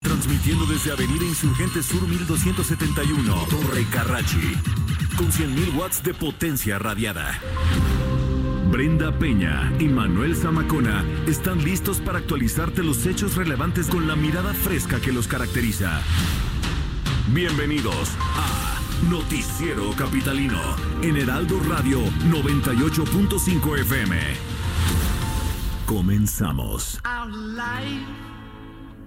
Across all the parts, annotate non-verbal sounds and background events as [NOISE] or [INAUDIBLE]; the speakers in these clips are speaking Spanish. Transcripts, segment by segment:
Transmitiendo desde Avenida Insurgente Sur 1271, Torre Carrachi. Con 100.000 watts de potencia radiada. Brenda Peña y Manuel Zamacona están listos para actualizarte los hechos relevantes con la mirada fresca que los caracteriza. Bienvenidos a Noticiero Capitalino en Heraldo Radio 98.5 FM. Comenzamos.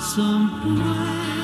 some pride.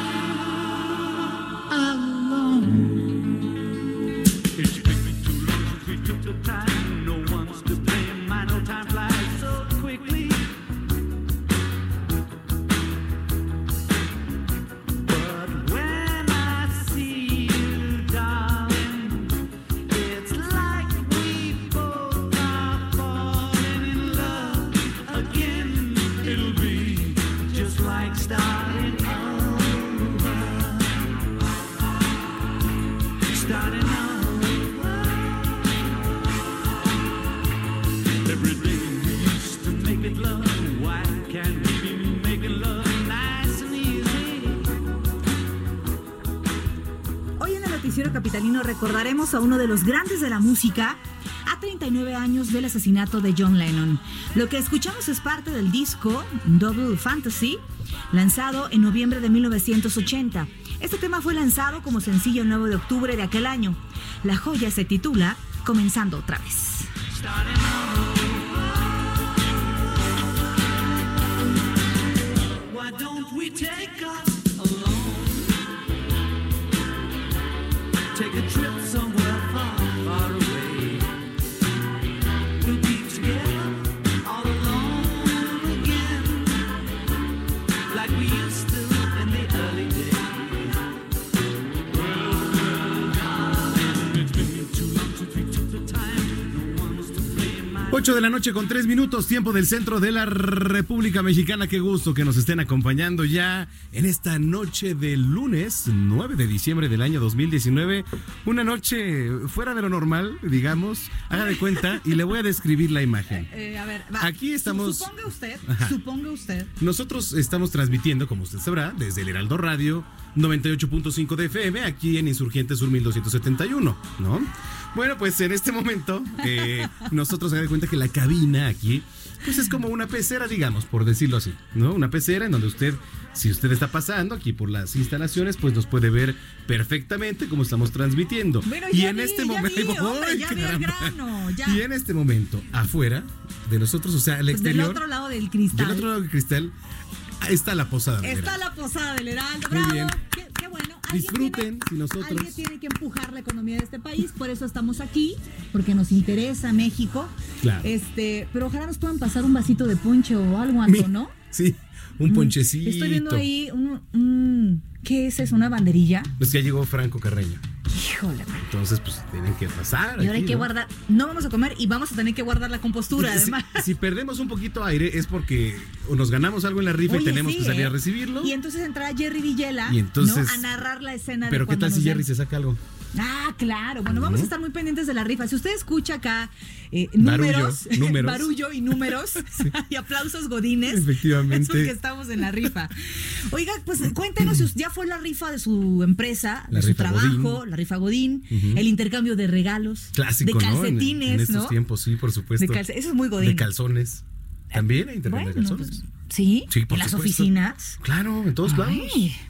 Recordaremos a uno de los grandes de la música a 39 años del asesinato de John Lennon. Lo que escuchamos es parte del disco Double Fantasy, lanzado en noviembre de 1980. Este tema fue lanzado como sencillo el 9 de octubre de aquel año. La joya se titula Comenzando otra vez. So. 8 de la noche con 3 minutos, tiempo del centro de la República Mexicana. Qué gusto que nos estén acompañando ya en esta noche del lunes 9 de diciembre del año 2019. Una noche fuera de lo normal, digamos. Haga de cuenta y le voy a describir la imagen. [LAUGHS] Eh, a ver, Aquí estamos- Suponga usted, Ajá. suponga usted. Nosotros estamos transmitiendo, como usted sabrá, desde el Heraldo Radio 98.5 de FM, aquí en Insurgente Sur 1271, ¿no? Bueno, pues en este momento, eh, [LAUGHS] nosotros se da cuenta que la cabina aquí, pues es como una pecera, digamos, por decirlo así, ¿no? Una pecera en donde usted, si usted está pasando aquí por las instalaciones, pues nos puede ver perfectamente como estamos transmitiendo. Bueno, y ya en vi, este ya momento, vi, hombre, ¡Ay, ya vi el [LAUGHS] grano, ya. y en este momento, afuera de nosotros, o sea, al Pues del exterior, otro lado del cristal. del otro lado del cristal, está la posada. Está la posada del Heraldo. Muy Bravo. bien. Disfruten, tiene- si nosotros- Alguien tiene que empujar la economía de este país, por eso estamos aquí, porque nos interesa México. Claro. Este, pero ojalá nos puedan pasar un vasito de ponche o algo, Anto, ¿no? Sí, un ponchecito. Estoy viendo ahí un, un- ¿qué es eso? ¿Una banderilla? Pues ya llegó Franco Carreño. Híjole. Entonces, pues tienen que pasar. Y ahora hay que ¿no? guardar, no vamos a comer y vamos a tener que guardar la compostura, Si, además. si perdemos un poquito aire es porque o nos ganamos algo en la rifa y tenemos sí, que salir ¿eh? a recibirlo. Y entonces entra Jerry Villela Y entonces- ¿no? a narrar la escena Pero de ¿qué tal si Jerry se saca algo? Ah, claro. Bueno, vamos a estar muy pendientes de la rifa. Si usted escucha acá eh, Barullo, números, [LAUGHS] números. barullo y números [LAUGHS] [LAUGHS] y aplausos godines, Efectivamente. es porque estamos en la rifa. Oiga, pues cuéntenos, si ya fue la rifa de su empresa, La de su trabajo, Godín. la rifa Godín, el intercambio de regalos, Clásico, de ¿no? En- calcetines, En, estos ¿no? tiempos, sí, por supuesto. De eso es muy Godín. De calzones. También hay intercambio de Bueno, calzones. pues, ¿Sí? Sí, por ¿En las supuesto. oficinas? Claro, en todos lados.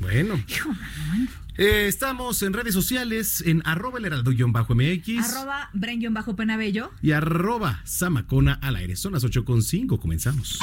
Bueno. Hijo, bueno. Eh, estamos en redes sociales en arroba el heraldo-mx Arroba Bren-Penabello. y arroba Samacona al aire. Son las 8.5, comenzamos.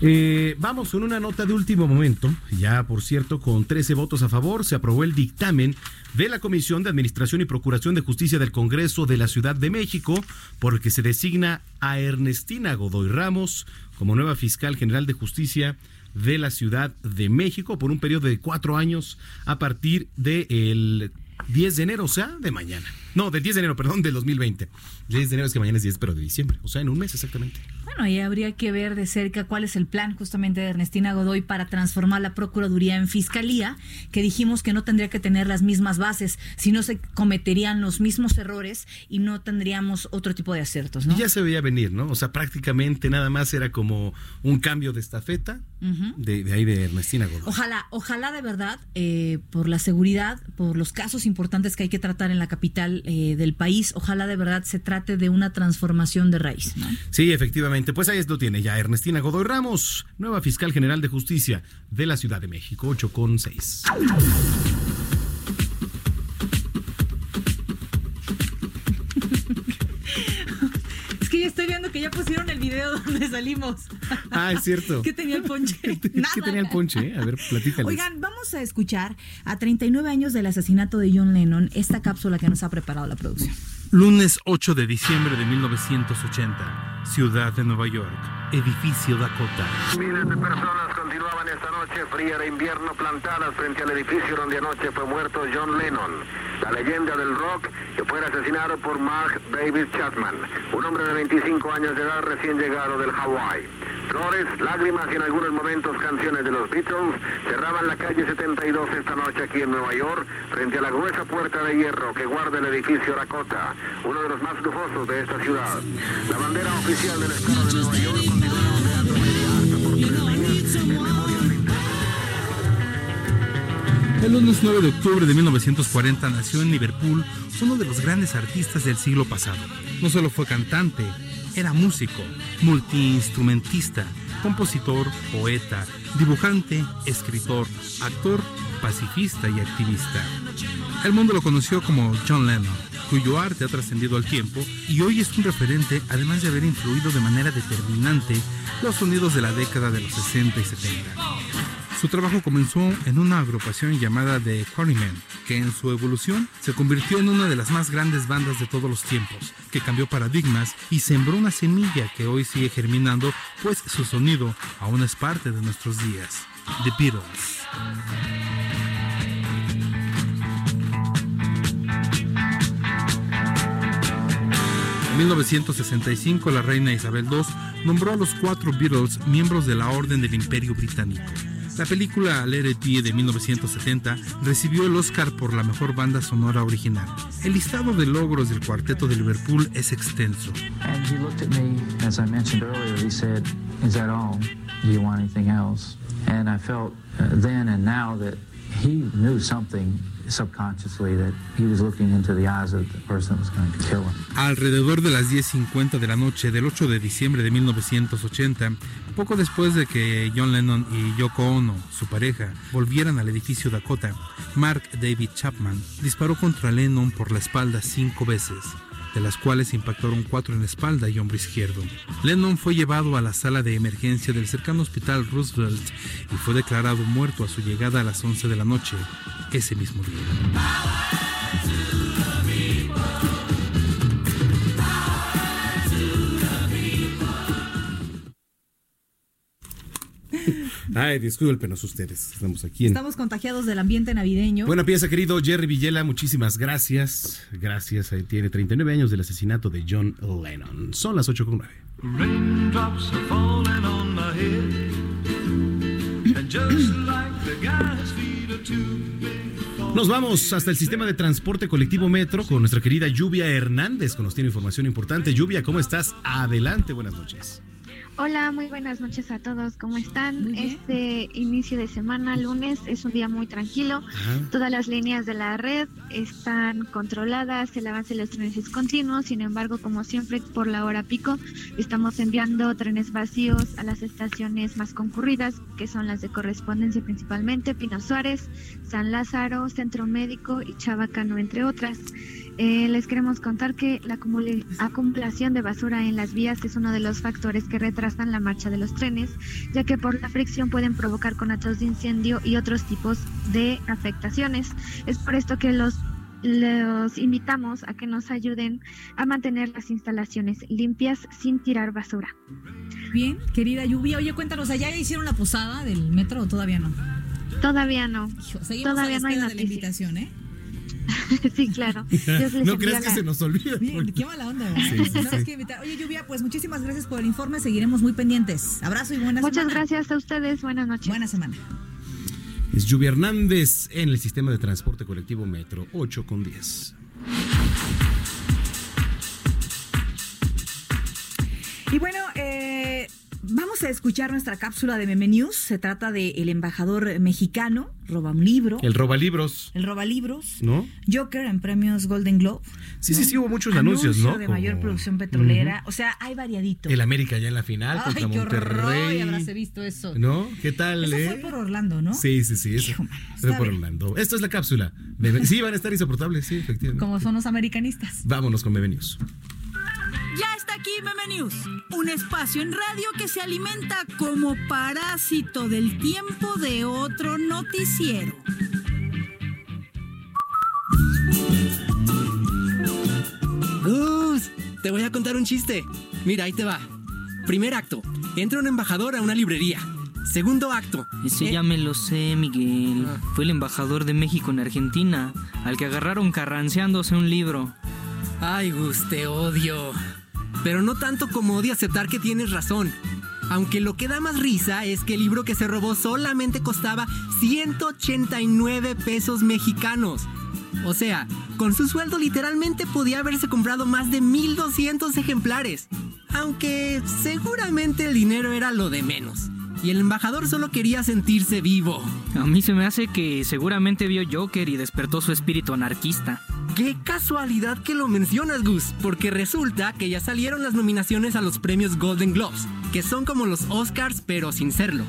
Eh, vamos con una nota de último momento. Ya, por cierto, con 13 votos a favor, se aprobó el dictamen de la Comisión de Administración y Procuración de Justicia del Congreso de la Ciudad de México, por el que se designa a Ernestina Godoy Ramos como nueva fiscal general de justicia de la Ciudad de México por un periodo de cuatro años a partir del 10 de enero, o sea, de mañana. No, del 10 de enero, perdón, del 2020. 10 de enero es que mañana es 10, pero de diciembre, o sea, en un mes exactamente. Bueno, ahí habría que ver de cerca cuál es el plan justamente de Ernestina Godoy para transformar la Procuraduría en Fiscalía, que dijimos que no tendría que tener las mismas bases, si no se cometerían los mismos errores y no tendríamos otro tipo de aciertos, ¿no? Y ya se veía venir, ¿no? O sea, prácticamente nada más era como un cambio de estafeta de, de ahí de Ernestina Godoy. Ojalá, ojalá de verdad, eh, por la seguridad, por los casos importantes que hay que tratar en la capital eh, del país, ojalá de verdad se trate de una transformación de raíz. ¿no? Sí, efectivamente. Pues ahí lo tiene ya Ernestina Godoy Ramos, nueva fiscal general de justicia de la Ciudad de México, 8 con 6. [LAUGHS] Es que ya estoy viendo que ya pusieron el video donde salimos. Ah, es cierto. [LAUGHS] ¿Qué tenía el ponche? [LAUGHS] ¿Qué tenía el ponche? eh? A ver, platícales. Oigan, vamos a escuchar a 39 años del asesinato de John Lennon esta cápsula que nos ha preparado la producción. Lunes 8 de diciembre de 1980, Ciudad de Nueva York, edificio Dakota. Miles de personas continuaban esta noche fría de invierno plantadas frente al edificio donde anoche fue muerto John Lennon, la leyenda del rock que fue asesinado por Mark David Chapman, un hombre de 25 años de edad recién llegado del Hawái. Flores, lágrimas y en algunos momentos canciones de los Beatles cerraban la calle 72 esta noche aquí en Nueva York frente a la gruesa puerta de hierro que guarda el edificio Dakota, uno de los más lujosos de esta ciudad. La bandera oficial del estado de Nueva York continúa El lunes 9 de octubre de 1940 nació en Liverpool uno de los grandes artistas del siglo pasado. No solo fue cantante, era músico, multiinstrumentista, compositor, poeta, dibujante, escritor, actor, pacifista y activista. El mundo lo conoció como John Lennon, cuyo arte ha trascendido al tiempo y hoy es un referente además de haber influido de manera determinante los sonidos de la década de los 60 y 70. Su trabajo comenzó en una agrupación llamada The Quarrymen, que en su evolución se convirtió en una de las más grandes bandas de todos los tiempos, que cambió paradigmas y sembró una semilla que hoy sigue germinando, pues su sonido aún es parte de nuestros días. The Beatles. En 1965, la reina Isabel II nombró a los cuatro Beatles miembros de la Orden del Imperio Británico. La película Let de 1970 recibió el Oscar por la mejor banda sonora original. El listado de logros del cuarteto de Liverpool es extenso. And Alrededor de las 10.50 de la noche del 8 de diciembre de 1980, poco después de que John Lennon y Yoko Ono, su pareja, volvieran al edificio Dakota, Mark David Chapman disparó contra Lennon por la espalda cinco veces, de las cuales impactaron cuatro en espalda y hombro izquierdo. Lennon fue llevado a la sala de emergencia del cercano hospital Roosevelt y fue declarado muerto a su llegada a las 11 de la noche ese mismo día. Ay, discúlpenos ustedes. Estamos aquí en. Estamos contagiados del ambiente navideño. Buena pieza, querido Jerry Villela. Muchísimas gracias. Gracias. Ahí tiene 39 años del asesinato de John Lennon. Son las 8 con 9. Raindrops are falling on my head. And just like the guy's feet are too big for Nos vamos hasta el sistema de transporte colectivo Metro con nuestra querida Lluvia Hernández, que nos tiene información importante. Lluvia, ¿cómo estás? Adelante, buenas noches. Hola, muy buenas noches a todos. ¿Cómo están? Este inicio de semana, lunes, es un día muy tranquilo. Todas las líneas de la red están controladas, el avance de los trenes es continuo. Sin embargo, como siempre, por la hora pico, estamos enviando trenes vacíos a las estaciones más concurridas, que son las de correspondencia principalmente, Pino Suárez, San Lázaro, Centro Médico y Chabacano, entre otras. Eh, les queremos contar que la acumula- acumulación de basura en las vías es uno de los factores que retrasan la marcha de los trenes, ya que por la fricción pueden provocar conatos de incendio y otros tipos de afectaciones. Es por esto que los los invitamos a que nos ayuden a mantener las instalaciones limpias sin tirar basura. Bien, querida Lluvia. Oye, cuéntanos, ¿allá ya hicieron la posada del metro o todavía no? Todavía no. Hijo, seguimos Todavía a la no hay de la invitación, ¿eh? [LAUGHS] sí, claro. Dios les No creas que se nos olvida. Bien, qué mala onda, ¿verdad? Sí, sí, Tenemos sí. que invitar. Oye, Lluvia, pues muchísimas gracias por el informe. Seguiremos muy pendientes. Abrazo y buena Muchas semana. gracias a ustedes. Buenas noches. Buena semana. Es Lluvia Hernández en el sistema de transporte colectivo Metro 8 con 10. Y bueno, vamos a escuchar nuestra cápsula de Meme News. Se trata del el embajador mexicano, roba un libro. El roba libros, El roba libros. ¿no? Joker en premios Golden Globe. Sí, sí, ¿no? sí, hubo muchos anuncios, ¿no? de mayor Como- producción petrolera. O sea, hay variadito. El América ya en la final Ay, contra qué horror. Monterrey. Habrás visto eso. ¿No? ¿Qué tal, Eso eh? fue por Orlando, ¿no? Sí, sí, sí. Eso, fue por bien. Orlando. Esto es la cápsula. Bebe- [LAUGHS] Sí, van a estar insoportables, sí, efectivamente. Como son los americanistas. Vámonos con Bebe News. Ya aquí Meme News, un espacio en radio que se alimenta como parásito del tiempo de otro noticiero. Gus, te voy a contar un chiste. Mira, ahí te va. Primer acto, entra un embajador a una librería. Segundo acto. Ese eh, ya me lo sé, Miguel. Ah. Fue el embajador de México en Argentina, al que agarraron carranceándose un libro. Ay, Gus, te odio. Pero no tanto como odio aceptar que tienes razón. Aunque lo que da más risa es que el libro que se robó solamente costaba 189 pesos mexicanos. O sea, con su sueldo literalmente podía haberse comprado más de 1200 ejemplares. Aunque seguramente el dinero era lo de menos. Y el embajador solo quería sentirse vivo. A mí se me hace que seguramente vio Joker y despertó su espíritu anarquista. Qué casualidad que lo mencionas, Gus, porque resulta que ya salieron las nominaciones a los premios Golden Globes, que son como los Oscars pero sin serlo.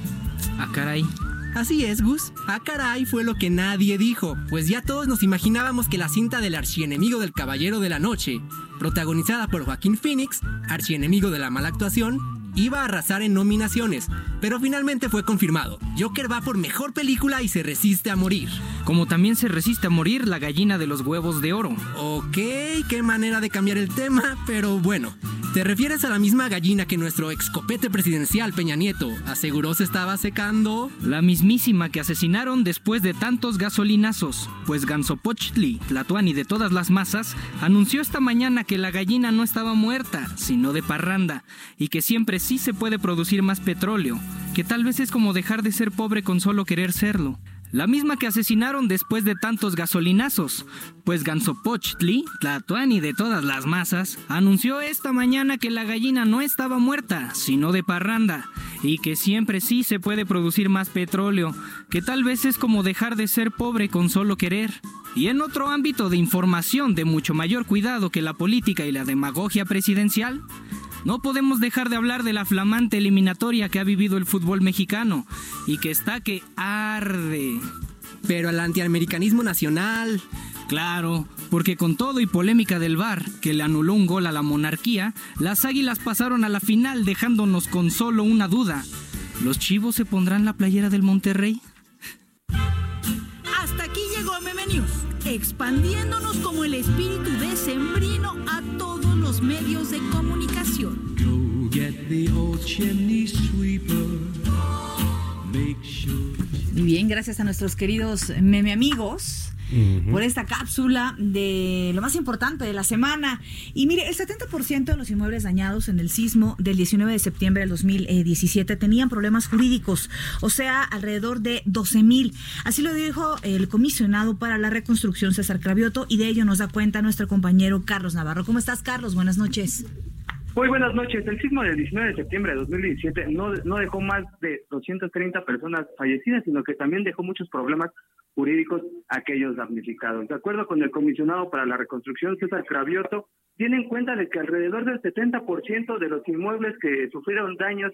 Ah, caray. Así es, Gus. Ah, caray, fue lo que nadie dijo, pues ya todos nos imaginábamos que la cinta del archienemigo del Caballero de la Noche, protagonizada por Joaquín Phoenix, archienemigo de la mala actuación, iba a arrasar en nominaciones, pero finalmente fue confirmado. Joker va por mejor película y se resiste a morir. Como también se resiste a morir la gallina de los huevos de oro. Ok, qué manera de cambiar el tema, pero bueno. ¿Te refieres a la misma gallina que nuestro excopete presidencial Peña Nieto aseguró se estaba secando? La mismísima que asesinaron después de tantos gasolinazos, pues Gansopochtli, Tlatuani de todas las masas, anunció esta mañana que la gallina no estaba muerta, sino de parranda, y que siempre sí se puede producir más petróleo, que tal vez es como dejar de ser pobre con solo querer serlo. La misma que asesinaron después de tantos gasolinazos, pues Gansopochtli, Tlatuani de todas las masas, anunció esta mañana que la gallina no estaba muerta, sino de parranda, y que siempre sí se puede producir más petróleo, que tal vez es como dejar de ser pobre con solo querer. Y en otro ámbito de información de mucho mayor cuidado que la política y la demagogia presidencial, no podemos dejar de hablar de la flamante eliminatoria que ha vivido el fútbol mexicano y que está que arde. Pero al antiamericanismo nacional. Claro, porque con todo y polémica del VAR, que le anuló un gol a la monarquía, las águilas pasaron a la final dejándonos con solo una duda. ¿Los chivos se pondrán la playera del Monterrey? Hasta aquí llegó Meme News, expandiéndonos como el espíritu decembrino a todos los medios de comunicación. Go get the old chimney sweeper. Make sure. Muy bien, gracias a nuestros queridos meme amigos por esta cápsula de lo más importante de la semana. Y mire, el 70% de los inmuebles dañados en el sismo del 19 de septiembre del 2017 tenían problemas jurídicos, o sea, alrededor de 12 mil. Así lo dijo el comisionado para la reconstrucción César Cravioto y de ello nos da cuenta nuestro compañero Carlos Navarro. ¿Cómo estás, Carlos? Buenas noches. Muy buenas noches. El sismo del 19 de septiembre de 2017 no, no dejó más de 230 personas fallecidas, sino que también dejó muchos problemas jurídicos a aquellos damnificados. De acuerdo con el comisionado para la reconstrucción, César Cravioto, tiene en cuenta de que alrededor del 70% de los inmuebles que sufrieron daños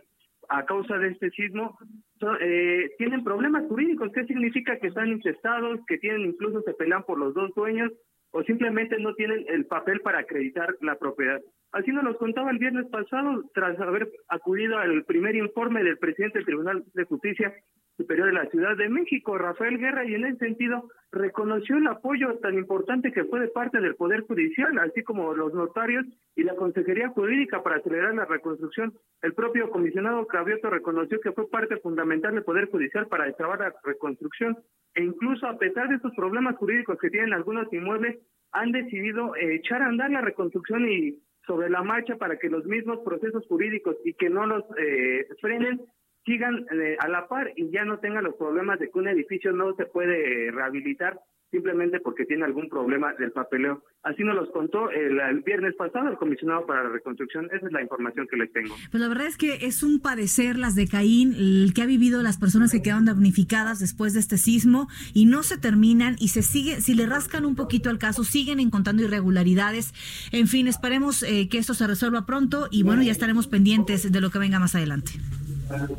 a causa de este sismo son- eh, tienen problemas jurídicos. ¿Qué significa que están infestados, que tienen incluso se pelean por los dos dueños o simplemente no tienen el papel para acreditar la propiedad? Así nos lo contaba el viernes pasado tras haber acudido al primer informe del presidente del Tribunal de Justicia Superior de la Ciudad de México, Rafael Guerra, y en ese sentido reconoció el apoyo tan importante que fue de parte del Poder Judicial, así como los notarios y la Consejería Jurídica para acelerar la reconstrucción. El propio comisionado Cravioto reconoció que fue parte fundamental del Poder Judicial para destrabar la reconstrucción e incluso a pesar de estos problemas jurídicos que tienen algunos inmuebles, han decidido eh, echar a andar la reconstrucción y sobre la marcha para que los mismos procesos jurídicos y que no los eh, frenen sigan eh, a la par y ya no tengan los problemas de que un edificio no se puede eh, rehabilitar simplemente porque tiene algún problema del papeleo. Así nos los contó el, viernes pasado el comisionado para la reconstrucción. Esa es la información que les tengo. Pues la verdad es que es un padecer las de Caín, el que ha vivido las personas que quedaron damnificadas después de este sismo y no se terminan y se sigue, si le rascan un poquito al caso, siguen encontrando irregularidades. En fin, esperemos eh, que esto se resuelva pronto y bueno, ya estaremos pendientes de lo que venga más adelante.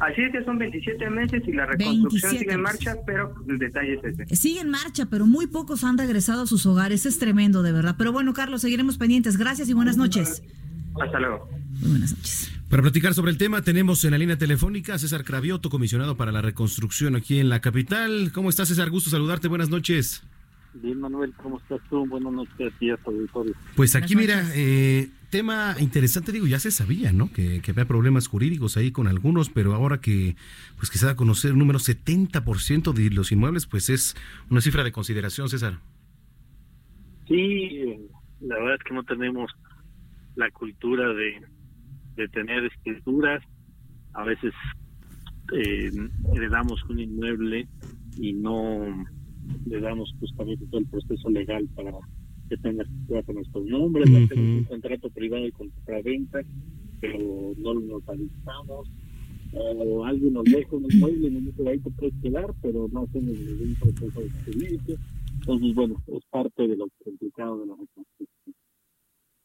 Así es que son 27 meses y la reconstrucción 27 sigue en meses. marcha, pero el detalle es ese. Sigue en marcha, pero muy pocos han regresado a sus hogares. Es tremendo, de verdad. Pero bueno, Carlos, seguiremos pendientes. Gracias y buenas noches. Hasta luego. Muy buenas noches. Para platicar sobre el tema tenemos en la línea telefónica a César Cravioto, comisionado para la reconstrucción aquí en la capital. ¿Cómo estás, César? Gusto saludarte. Buenas noches. Bien, Manuel, ¿cómo estás tú? Buenas noches a ti. Pues aquí, mira, eh, tema interesante, digo, ya se sabía, ¿no? Que, que había problemas jurídicos ahí con algunos, pero ahora que pues que se da a conocer el número 70% de los inmuebles, pues es una cifra de consideración, César. Sí, la verdad es que no tenemos la cultura de, de tener escrituras. A veces eh, heredamos un inmueble y no le damos justamente todo el proceso legal para que tenga escritura con nuestros nombres. Hacemos un contrato privado de compraventa, pero no lo notalizamos. O alguien nos deja un inmueble dice ahí te puedes quedar, pero no hacemos ningún proceso de juicio. Entonces, bueno, es parte de lo complicado de la reconstrucción.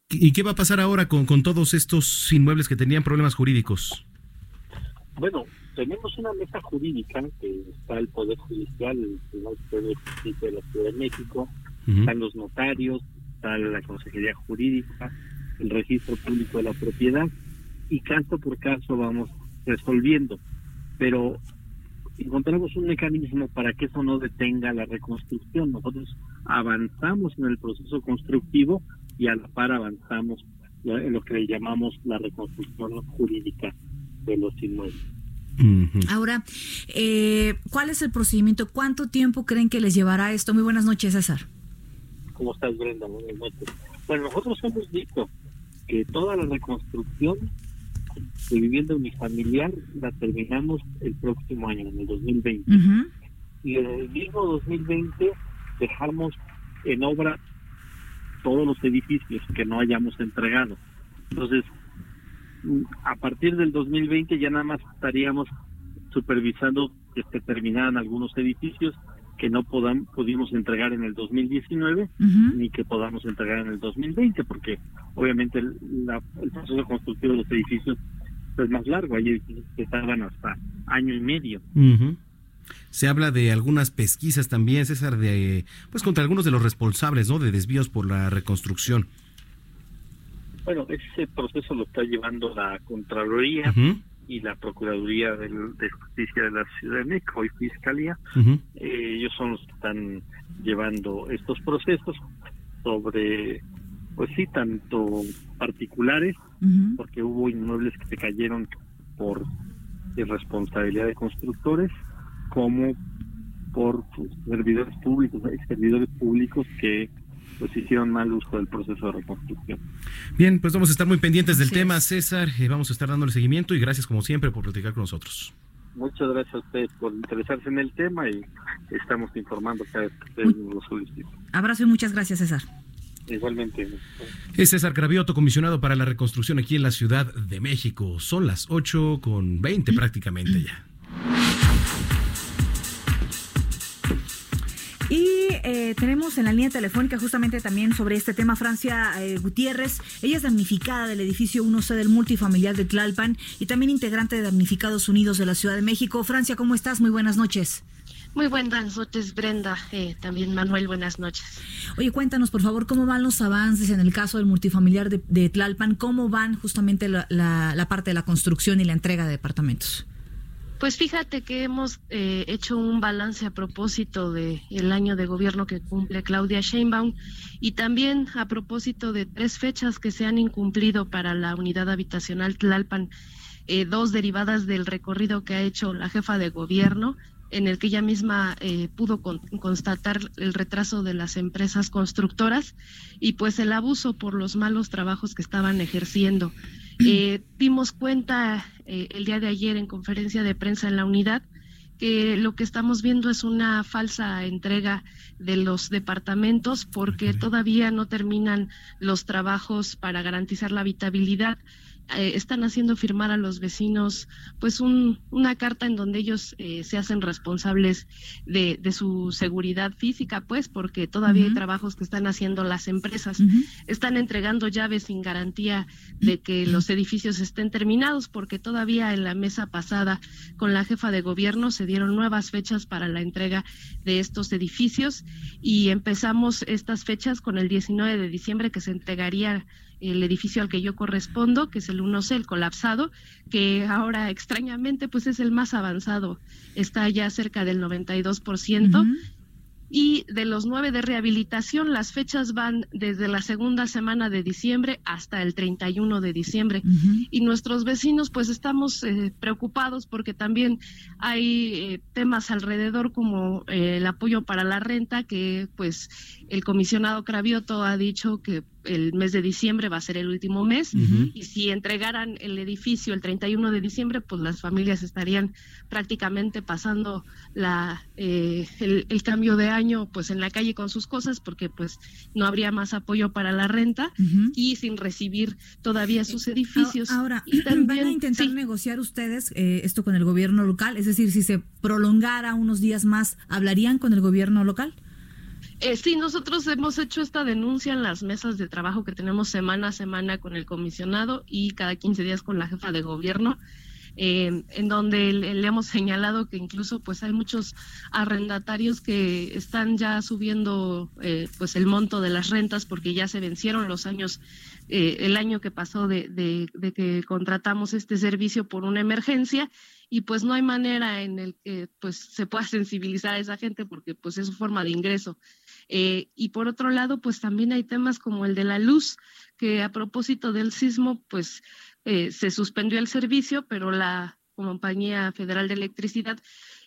¿Y qué va a pasar ahora con, con todos estos inmuebles que tenían problemas jurídicos? Bueno, tenemos una mesa jurídica que está el Poder Judicial, el Tribunal de Justicia de la Ciudad de México, Están los notarios, está la Consejería Jurídica, el Registro Público de la Propiedad, y caso por caso vamos resolviendo. Pero encontramos un mecanismo para que eso no detenga la reconstrucción. Nosotros avanzamos en el proceso constructivo y a la par avanzamos en lo que le llamamos la reconstrucción jurídica de los inmuebles. Ahora, eh, ¿cuál es el procedimiento? ¿Cuánto tiempo creen que les llevará esto? Muy buenas noches, César. ¿Cómo estás, Brenda? Buenas noches. Bueno, nosotros hemos visto que toda la reconstrucción de vivienda unifamiliar la terminamos el próximo año, en el 2020. Y en el mismo 2020 dejamos en obra todos los edificios que no hayamos entregado. Entonces, mm, a partir del 2020 ya nada más estaríamos supervisando que se terminaran algunos edificios que no podam- pudimos entregar en el 2019 ni que podamos entregar en el 2020 porque obviamente el, la- el proceso constructivo de los edificios es más largo, hay edificios que tardan hasta año y medio. Se habla de algunas pesquisas también, César, de pues contra algunos de los responsables, ¿no? De desvíos por la reconstrucción. Bueno, ese proceso lo está llevando la Contraloría. Y la Procuraduría del- de Justicia de la Ciudad de México y Fiscalía. Eh, ellos son los que están llevando estos procesos sobre, pues sí, tanto particulares, porque hubo inmuebles que se cayeron por irresponsabilidad de constructores, como por servidores públicos, hay servidores públicos que pues hicieron mal uso del proceso de reconstrucción. Bien, pues vamos a estar muy pendientes del tema. César. eh, vamos a estar dándole seguimiento y gracias como siempre por platicar con nosotros. Muchas gracias a ustedes por interesarse en el tema y estamos informando cada vez que ustedes nos lo soliciten. Abrazo y muchas gracias, César. Igualmente. Es César Cravioto, comisionado para la reconstrucción aquí en la Ciudad de México. Son las 8 con 20 prácticamente ya. Eh, tenemos en la línea telefónica justamente también sobre este tema Francia eh, Gutiérrez. Ella es damnificada del edificio 1C del multifamiliar de Tlalpan y también integrante de Damnificados Unidos de la Ciudad de México. Francia, ¿cómo estás? Muy buenas noches. Muy buenas noches, Brenda. Eh, también Manuel, buenas noches. Oye, cuéntanos, por favor, cómo van los avances en el caso del multifamiliar de, de Tlalpan, cómo van justamente la, la- la parte de la construcción y la entrega de departamentos. Pues fíjate que hemos eh, hecho un balance a propósito del el año de gobierno que cumple Claudia Sheinbaum y también a propósito de tres fechas que se han incumplido para la unidad habitacional Tlalpan, eh, dos derivadas del recorrido que ha hecho la jefa de gobierno en el que ella misma eh, pudo con- constatar el retraso de las empresas constructoras y pues el abuso por los malos trabajos que estaban ejerciendo. Eh, dimos cuenta eh, el día de ayer en conferencia de prensa en la unidad que lo que estamos viendo es una falsa entrega de los departamentos porque todavía no terminan los trabajos para garantizar la habitabilidad. Eh, están haciendo firmar a los vecinos pues un- una carta en donde ellos eh, se hacen responsables de, de su seguridad física pues porque todavía hay trabajos que están haciendo las empresas. Están entregando llaves sin garantía de que los edificios estén terminados, porque todavía en la mesa pasada con la jefa de gobierno se dieron nuevas fechas para la entrega de estos edificios y empezamos estas fechas con el 19 de diciembre que se entregaría el edificio al que yo correspondo, que es el 1C, el colapsado, que ahora extrañamente pues es el más avanzado, está ya cerca del 92%. Y de los nueve de rehabilitación, las fechas van desde la segunda semana de diciembre hasta el 31 de diciembre. Y nuestros vecinos, pues estamos eh, preocupados porque también hay eh, temas alrededor como eh, el apoyo para la renta, que pues el comisionado Cravioto ha dicho que el mes de diciembre va a ser el último mes y si entregaran el edificio el 31 de diciembre, pues las familias estarían prácticamente pasando la eh, el, el cambio de año pues en la calle con sus cosas porque pues no habría más apoyo para la renta y sin recibir todavía sus edificios. Ahora, y también, ¿van a intentar negociar ustedes eh, esto con el gobierno local? Es decir, si se prolongara unos días más, ¿hablarían con el gobierno local? Eh, sí, nosotros hemos hecho esta denuncia en las mesas de trabajo que tenemos semana a semana con el comisionado y cada 15 días con la jefa de gobierno, eh, en donde le, hemos señalado que incluso pues hay muchos arrendatarios que están ya subiendo eh, pues el monto de las rentas porque ya se vencieron los años, eh, el año que pasó de que contratamos este servicio por una emergencia y pues no hay manera en el que pues se pueda [LAUGHS] sensibilizar a esa gente porque pues es su forma de ingreso. Eh, y por otro lado, pues también hay temas como el de la luz, que a propósito del sismo, pues eh, se suspendió el servicio, pero la Compañía Federal de Electricidad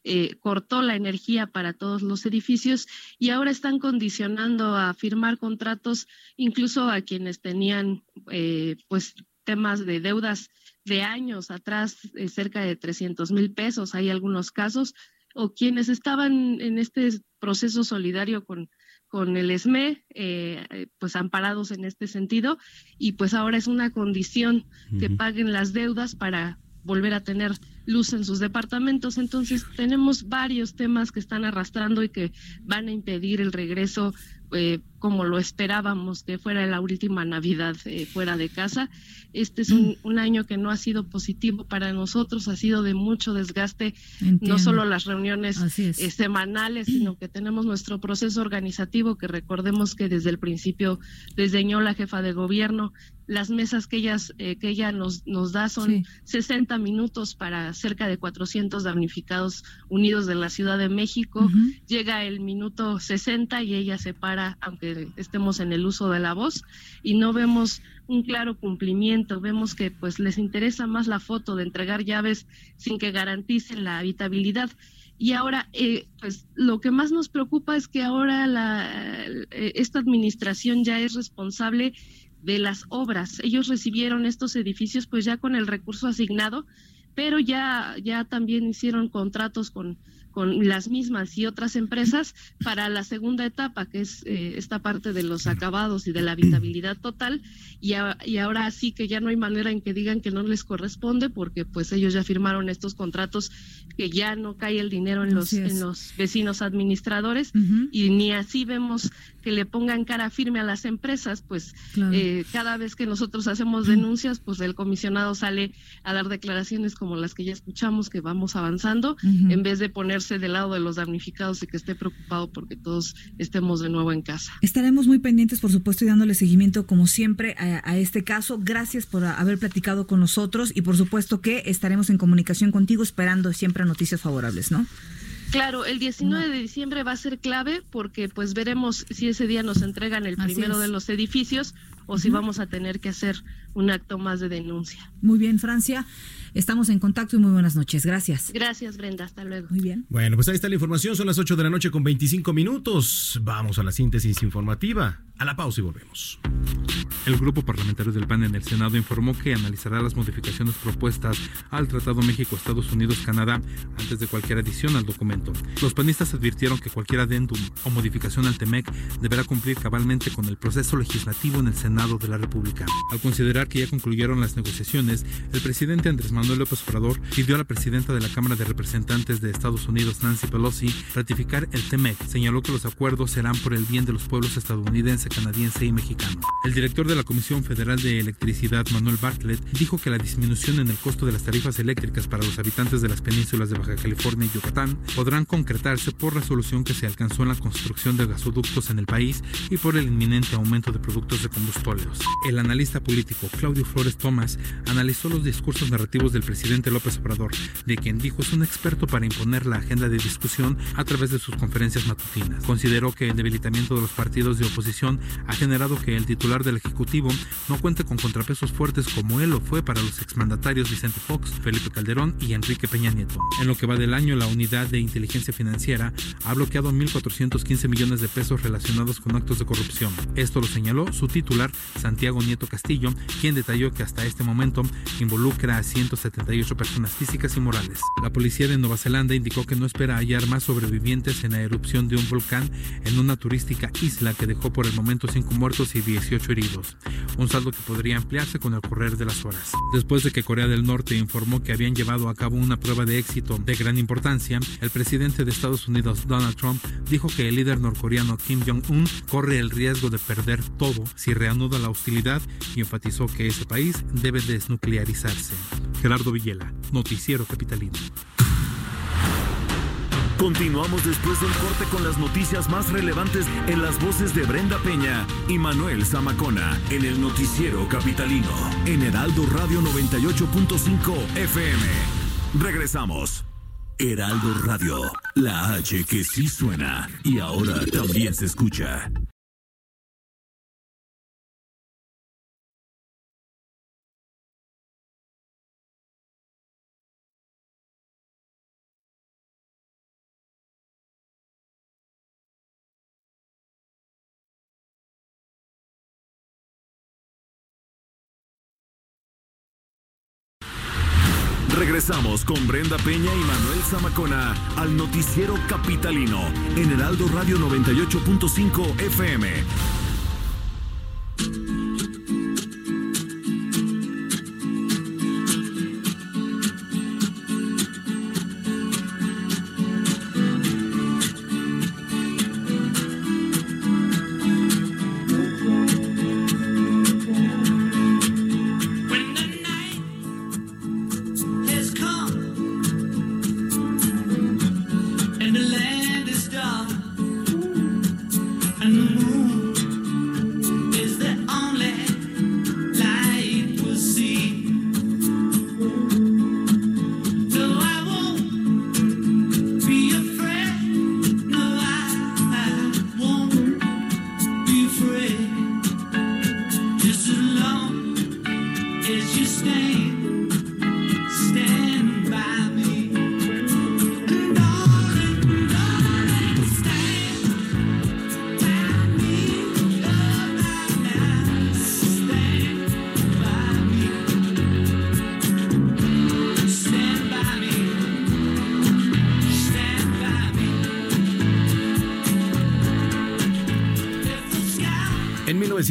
eh, cortó la energía para todos los edificios y ahora están condicionando a firmar contratos incluso a quienes tenían eh, pues temas de deudas de años atrás, eh, cerca de 300 mil pesos, hay algunos casos, o quienes estaban en este proceso solidario con, con el SME, eh, eh, pues amparados en este sentido, y pues ahora es una condición que paguen las deudas para volver a tener luz en sus departamentos. Entonces tenemos varios temas que están arrastrando y que van a impedir el regreso eh, como lo esperábamos que fuera la última Navidad eh, fuera de casa. Este es un, un año que no ha sido positivo para nosotros, ha sido de mucho desgaste, Entiendo. no solo las reuniones es. eh, semanales, sino que tenemos nuestro proceso organizativo que recordemos que desde el principio desdeñó la jefa de gobierno. Las mesas que, ellas, eh, que ella nos, nos da son Sí. 60 minutos para cerca de 400 damnificados unidos de la Ciudad de México. Llega el minuto 60 y ella se para, aunque estemos en el uso de la voz, y no vemos un claro cumplimiento. Vemos que pues les interesa más la foto de entregar llaves sin que garanticen la habitabilidad. Y ahora, eh, pues lo que más nos preocupa es que ahora la, eh, esta administración ya es responsable de las obras. Ellos recibieron estos edificios pues ya con el recurso asignado, pero ya, ya también hicieron contratos con, con las mismas y otras empresas para la segunda etapa, que es eh, esta parte de los acabados y de la habitabilidad total. Y, a- y ahora sí que ya no hay manera en que digan que no les corresponde, porque pues ellos ya firmaron estos contratos que ya no cae el dinero en los, en vecinos administradores y ni así vemos que le pongan cara firme a las empresas, pues Claro. eh, cada vez que nosotros hacemos denuncias, pues el comisionado sale a dar declaraciones como las que ya escuchamos, que vamos avanzando, en vez de ponerse del lado de los damnificados y que esté preocupado porque todos estemos de nuevo en casa. Estaremos muy pendientes, por supuesto, y dándole seguimiento, como siempre, a, a este caso. Gracias por haber platicado con nosotros y, por supuesto, que estaremos en comunicación contigo, esperando siempre noticias favorables, ¿no? Claro, el 19 de diciembre va a ser clave porque pues veremos si ese día nos entregan el Así primero es. de los edificios o si vamos a tener que hacer un acto más de denuncia. Muy bien, Francia. Estamos en contacto y muy buenas noches. Gracias. Gracias, Brenda. Hasta luego. Muy bien. Bueno, pues ahí está la información. Son las 8 de la noche con 25 minutos. Vamos a la síntesis informativa. A la pausa y volvemos. El grupo parlamentario del PAN en el Senado informó que analizará las modificaciones propuestas al Tratado México-Estados Unidos-Canadá antes de cualquier adición al documento. Los panistas advirtieron que cualquier adendum o modificación al TEMEC deberá cumplir cabalmente con el proceso legislativo en el Senado de la República. Al considerar que ya concluyeron las negociaciones, el presidente Andrés Manuel López Obrador pidió a la presidenta de la Cámara de Representantes de Estados Unidos, Nancy Pelosi, ratificar el TEMEC. Señaló que los acuerdos serán por el bien de los pueblos estadounidense, canadiense y mexicano. El director de la Comisión Federal de Electricidad, Manuel Bartlett, dijo que la disminución en el costo de las tarifas eléctricas para los habitantes de las penínsulas de Baja California y Yucatán podrán concretarse por resolución que se alcanzó en la construcción de gasoductos en el país y por el inminente aumento de productos de combustóleos. El analista político Claudio Flores Tomás analizó los discursos narrativos del presidente López Obrador, de quien dijo es un experto para imponer la agenda de discusión a través de sus conferencias matutinas. Consideró que el debilitamiento de los partidos de oposición ha generado que el titular del Ejecutivo no cuente con contrapesos fuertes como él lo fue para los exmandatarios Vicente Fox, Felipe Calderón y Enrique Peña Nieto. En lo que va del año, la unidad de inteligencia financiera ha bloqueado 1.415 millones de pesos relacionados con actos de corrupción. Esto lo señaló su titular, Santiago Nieto Castillo, quien detalló que hasta este momento involucra a 178 personas físicas y morales. La policía de Nueva Zelanda indicó que no espera hallar más sobrevivientes en la erupción de un volcán en una turística isla que dejó por el momento 5 muertos y 18 heridos, un saldo que podría ampliarse con el correr de las horas. Después de que Corea del Norte informó que habían llevado a cabo una prueba de éxito de gran importancia, el presidente de Estados Unidos, Donald Trump, dijo que el líder norcoreano Kim Jong-un corre el riesgo de perder todo si reanuda la hostilidad y enfatizó que ese país debe desnuclearizarse. Gerardo Villela, Noticiero Capitalino. Continuamos después del corte con las noticias más relevantes en las voces de Brenda Peña y Manuel Zamacona en el noticiero capitalino en Heraldo Radio 98.5 FM. Regresamos. Heraldo Radio, la H que sí suena y ahora también se escucha. Regresamos con Brenda Peña y Manuel Zamacona al noticiero capitalino en Heraldo Radio 98.5 FM.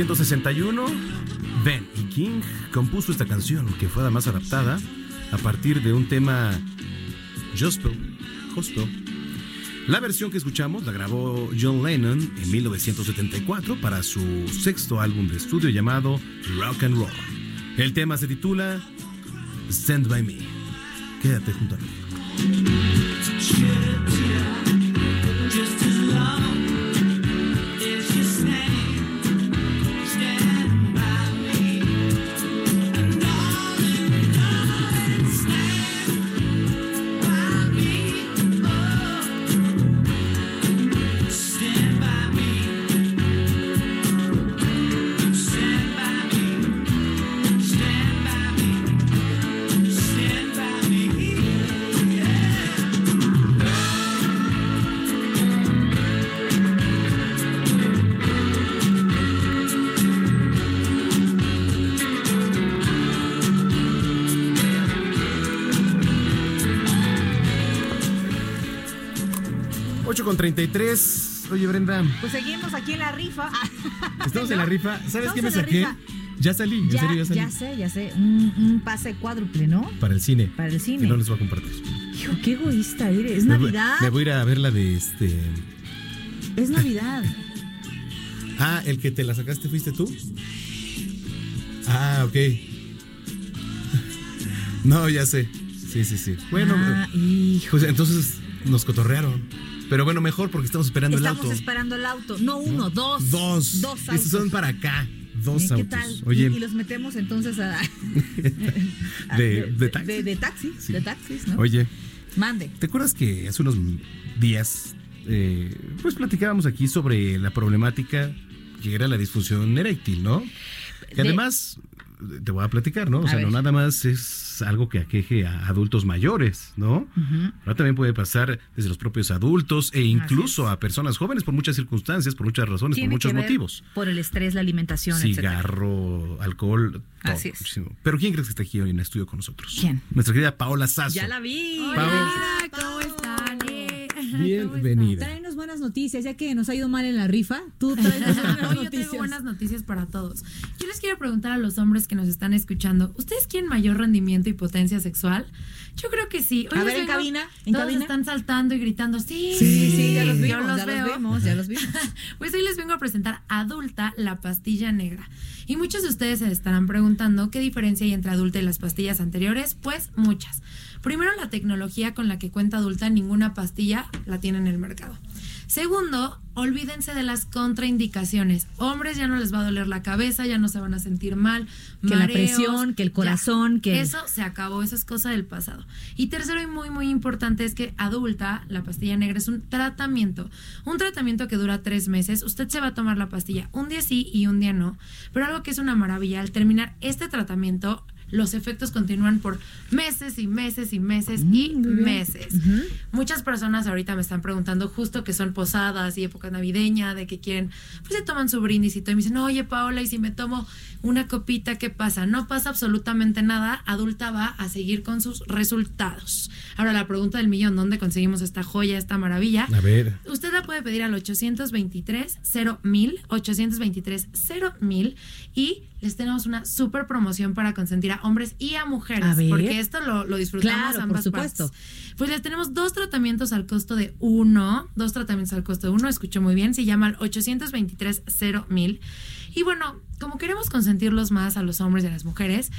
1961, Ben y King compuso esta canción que fue además adaptada a partir de un tema gospel. gospel. La versión que escuchamos la grabó John Lennon en 1974 para su sexto álbum de estudio llamado Rock and Roll. El tema se titula Stand By Me. Quédate junto a mí. 33. Oye, Brenda, Pues seguimos aquí en la rifa. [LAUGHS] estamos en la rifa. ¿Sabes Estamos qué me en saqué? Ya salí, en Ya, serio, ya salí. ya sé, ya sé. Un, un pase cuádruple, ¿no? Para el cine. Para el cine. Y no les voy a compartir. Hijo, qué egoísta eres. Es Me voy- Navidad. Me voy a ir a ver la de este. Es Navidad. [LAUGHS] Ah, el que te la sacaste fuiste tú. Ah, ok. [LAUGHS] No, ya sé. Sí, sí, sí. Bueno, Ah, pues entonces nos cotorrearon. Pero bueno, mejor porque estamos esperando Estamos el auto. esperando el auto. No uno, dos. Dos. Dos autos. Estos son para acá. Dos ¿Eh, ¿Qué autos. tal? Oye, Y, y los metemos entonces a. [LAUGHS] [LAUGHS] de, de taxi. De, de Sí. de taxis, ¿no? Oye, Mande. ¿te acuerdas que hace unos días eh, pues platicábamos aquí sobre la problemática que era la disfunción eréctil, ¿no? Que De- además, te voy a platicar, ¿no? O A sea, ver. no nada más es algo que aqueje a adultos mayores, ¿no? Ahora también puede pasar desde los propios adultos e incluso a personas jóvenes por muchas circunstancias, por muchas razones, por muchos que ver motivos. Por el estrés, la alimentación, etcétera. Cigarro, alcohol, todo. Así es. muchísimo. Pero ¿quién crees que está aquí hoy en estudio con nosotros? ¿Quién? Nuestra querida Paola Sasso. Ya la vi. Pau. ¿Cómo están? [LAUGHS] Bienvenida. Buenas noticias, ya que nos ha ido mal en la rifa. Tú tráenos [LAUGHS] buenas Hoy yo tengo buenas noticias para todos. Yo les quiero preguntar a los hombres que nos están escuchando, ¿ustedes quieren mayor rendimiento y potencia sexual? Yo creo que sí. A les ver, en cabina, en todos cabina. están saltando y gritando, sí, Sí, sí, ya los yo vimos, los ya los veo. vimos, ya los vimos. [LAUGHS] Pues hoy les vengo a presentar Adulta, la pastilla negra. Y muchos de ustedes se estarán preguntando qué diferencia hay entre Adulta y las pastillas anteriores. Pues muchas. Primero, la tecnología con la que cuenta Adulta, ninguna pastilla la tiene en el mercado. Segundo, olvídense de las contraindicaciones. Hombres ya no les va a doler la cabeza, ya no se van a sentir mal. Que la mareos, presión, que el ya. corazón, que- Eso se acabó, eso es cosa del pasado. Y tercero y muy, muy importante es que adulta, la pastilla negra es un tratamiento. Un tratamiento que dura tres meses. Usted se va a tomar la pastilla un día sí y un día no. Pero algo que es una maravilla, al terminar este tratamiento, los efectos continúan por meses y meses y meses y meses. Muchas personas ahorita me están preguntando justo que son posadas y época navideña, de que quieren, pues se toman su brindis y todo, y me dicen, oye Paola, y si me tomo una copita, ¿qué pasa? No pasa absolutamente nada, adulta va a seguir con sus resultados. Ahora la pregunta del millón, ¿dónde conseguimos esta joya, esta maravilla? A ver. Usted la puede pedir al 823 0000 823 0000 y les tenemos una super promoción para consentir a hombres y a mujeres, A porque esto lo, lo disfrutamos Claro, por ambas supuesto. partes. Pues les tenemos dos tratamientos al costo de uno, dos tratamientos al costo de uno, escucho muy bien, se llama el 823 0000 y bueno, como queremos consentirlos más a los hombres y a las mujeres,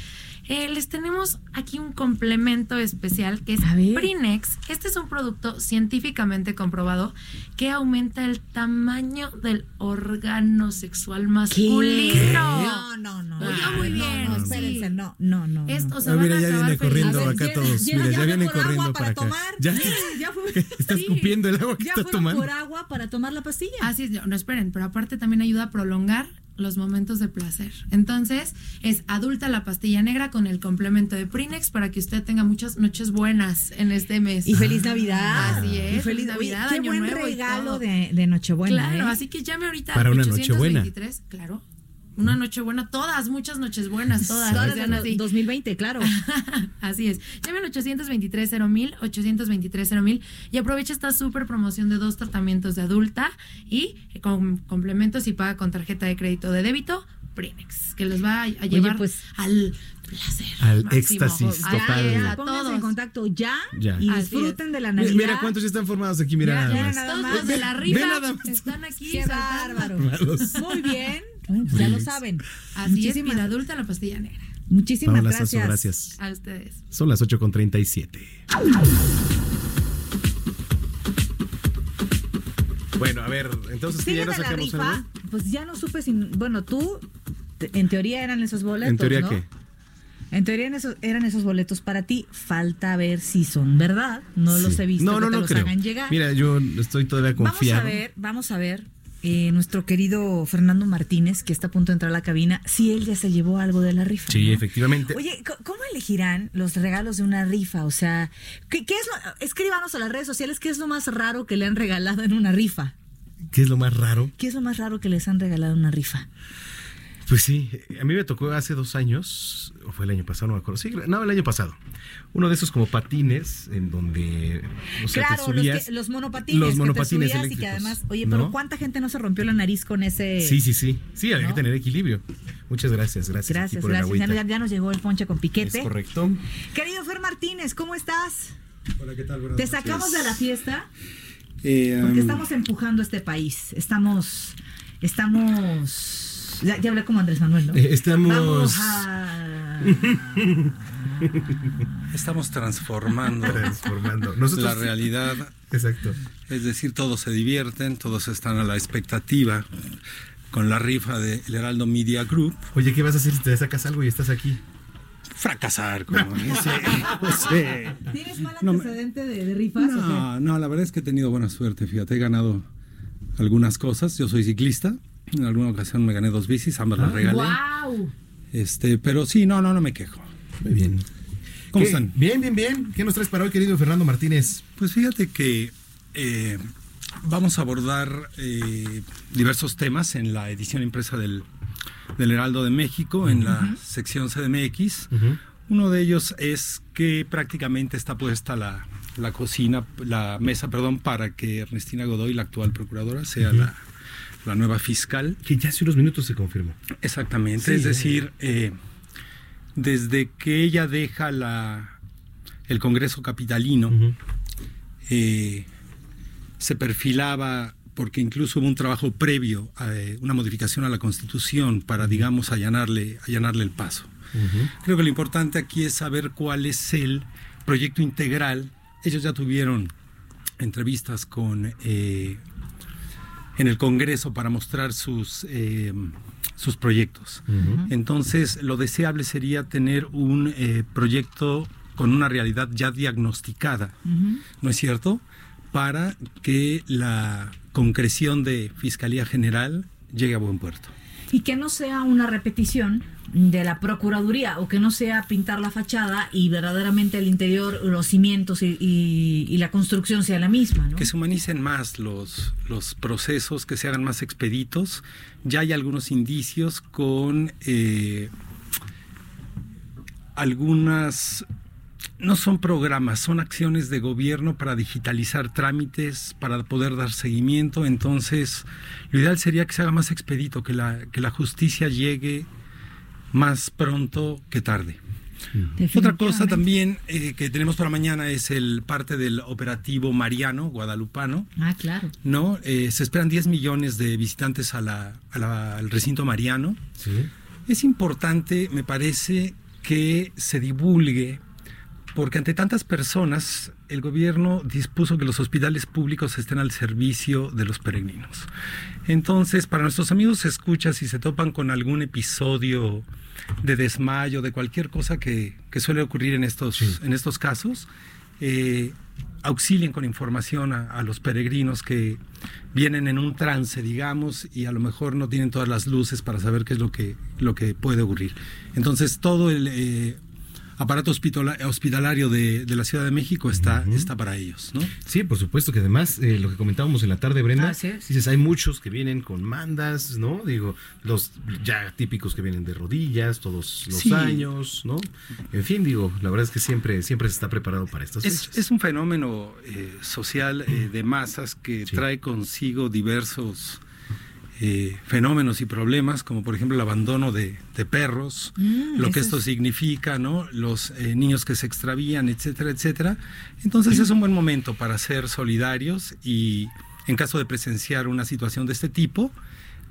eh, les tenemos aquí un complemento especial que es Prinex. Este es un producto científicamente comprobado que aumenta el tamaño del órgano sexual masculino. No, no, no. No, muy no, bien. No, sí. espérense, no, no, no. Esto, no. o sea, van a acabar corriendo felices. acá todos. Mira, ya vienen corriendo para acá. Ya, ya fue. [LAUGHS] está escupiendo el agua que Ya está tomando. por agua para tomar la pastilla. Así es, no, no, esperen, pero aparte también ayuda a prolongar los momentos de placer. Entonces, es adulta la pastilla negra con el complemento de Prinex para que usted tenga muchas noches buenas en este mes. Y feliz Navidad. Así es. Y feliz Navidad, Qué Año buen Nuevo y regalo de, de Nochebuena. Claro, ¿eh? así que llame ahorita Para una 823, claro. Una noche buena, todas, muchas noches buenas, todas. Todas así. 2020, claro. [LAUGHS] Así es. Llame al 823 0000 823 0000 y aprovecha esta súper promoción de dos tratamientos de adulta y con complementos y paga con tarjeta de crédito de débito Prinex, que los va a, a llevar pues, al placer. Al máximo. éxtasis total. es, Ya, a pónganse en contacto ya, Ya. y Así disfruten de la Navidad. Mira cuántos ya están formados aquí, mira Ya, nada ya, más. nada Todos más. de la están aquí. Qué bárbaro. Muy bien. Pues ya lo Feliz. saben. Así Muchísimas- es, vida adulta la pastilla negra. Muchísimas Paola gracias. Sasso, gracias. A ustedes. Son las 8 con 37. Bueno, a ver, entonces ¿qué ya Sigue nos de la sacamos rifa, algo. pues ya no supe si, bueno, tú, en teoría eran esos boletos, ¿En teoría ¿no? qué? En teoría eran esos, eran esos boletos para ti. Falta ver si son verdad. No los Sí. he visto No, que no, te no los creo. hagan llegar. Mira, yo estoy todavía confiado. Vamos a ver, vamos a ver. Eh, nuestro querido Fernando Martínez, que está a punto de entrar a la cabina, si él ya se llevó algo de la rifa. Sí, ¿no? efectivamente. Oye, ¿cómo elegirán los regalos de una rifa? O sea, ¿qué, qué es lo, escríbanos a las redes sociales qué es lo más raro que le han regalado en una rifa. ¿Qué es lo más raro? ¿Qué es lo más raro que les han regalado en una rifa? Pues sí, a mí me tocó hace dos años, o fue el año pasado, no me acuerdo. Sí, no, el año pasado. Uno de esos como patines en donde, o sea, claro, te subías. los, que- los monopatines. Los que te monopatines subías y que además, oye, ¿no? pero ¿cuánta gente no se rompió la nariz con ese? Sí, sí, sí. Sí, había ¿No? que tener equilibrio. Muchas gracias, gracias. Gracias, por gracias. Ya, agüita. ya- ya nos llegó el ponche con piquete. Es correcto. Querido Fer Martínez, ¿cómo estás? Hola, ¿qué tal? Buenas Te noches. sacamos de la fiesta Eh, porque um, estamos empujando este país. Estamos, estamos. Ya, ya hablé como Andrés Manuel, ¿no? Eh, estamos- Vamos a- [LAUGHS] Estamos transformando, Transformando. Nosotros- la realidad. Exacto. Es decir, todos se divierten, todos están a la expectativa con la rifa de El Heraldo Media Group. Oye, ¿qué vas a hacer si te sacas algo y estás aquí? Fracasar, como [LAUGHS] no sé, no sé. ¿Tienes mal No antecedente de, de rifas? o No, no, la verdad es que he tenido buena suerte, fíjate, he ganado algunas cosas, yo soy ciclista, en alguna ocasión me gané dos bicis, ambas las qué? regalé, ¡Guau! este, pero sí, no, no, no me quejo. Muy bien. ¿Cómo ¿Qué? están? Bien, bien, bien. ¿Qué nos traes para hoy, querido Fernando Martínez? Pues fíjate que eh, vamos a abordar eh, diversos temas en la edición impresa del, del Heraldo de México, en la sección CDMX. Uno de ellos es que prácticamente está puesta la, la cocina, la mesa, perdón, para que Ernestina Godoy, la actual procuradora, sea la, la nueva fiscal. Que ya hace unos minutos se confirmó. Exactamente, Sí, es decir, eh, desde que ella deja la, el Congreso Capitalino, eh, se perfilaba, porque incluso hubo un trabajo previo a eh, una modificación a la Constitución para, digamos, allanarle, allanarle el paso. Creo que lo importante aquí es saber cuál es el proyecto integral. Ellos ya tuvieron entrevistas con eh, en el Congreso para mostrar sus eh, sus proyectos. Entonces, lo deseable sería tener un eh, proyecto con una realidad ya diagnosticada, ¿no es cierto? Para que la concreción de Fiscalía General llegue a buen puerto. Y que no sea una repetición de la Procuraduría o que no sea pintar la fachada y verdaderamente el interior, los cimientos y, y- la construcción sea la misma. Que se humanicen más los, los procesos, que se hagan más expeditos. Ya hay algunos indicios con eh, algunas, no son programas, son acciones de gobierno para digitalizar trámites, para poder dar seguimiento. Entonces, lo ideal sería que se haga más expedito, que la, que la justicia llegue más pronto que tarde. Otra cosa también eh, que tenemos para mañana es el parte del operativo Mariano Guadalupano. Ah, claro. ¿no? Eh, se esperan 10 millones de visitantes a la- a la- al recinto Mariano. Es importante, me parece, que se divulgue, porque ante tantas personas, el gobierno dispuso que los hospitales públicos estén al servicio de los peregrinos. Entonces, para nuestros amigos escuchas, si se topan con algún episodio de desmayo, de cualquier cosa que, que suele ocurrir en estos, en estos casos, eh, auxilien con información a, a los peregrinos que vienen en un trance, digamos, y a lo mejor no tienen todas las luces para saber qué es lo que, lo que puede ocurrir. Entonces, todo el eh, aparato hospitala- hospitalario de, de la Ciudad de México está, está para ellos, ¿no? Sí, por supuesto que además, eh, lo que comentábamos en la tarde, Brenda, dices, hay muchos que vienen con mandas, ¿no? Digo, los ya típicos que vienen de rodillas todos los Sí. años, ¿no? En fin, digo, la verdad es que siempre, siempre se está preparado para estas Es, fechas. es un fenómeno eh, social eh, de masas que trae consigo diversos eh, fenómenos y problemas, como por ejemplo el abandono de, de perros, Mm, lo que esto es- significa, ¿no? Los eh, niños que se extravían, etcétera, etcétera. Entonces es un buen momento para ser solidarios y en caso de presenciar una situación de este tipo,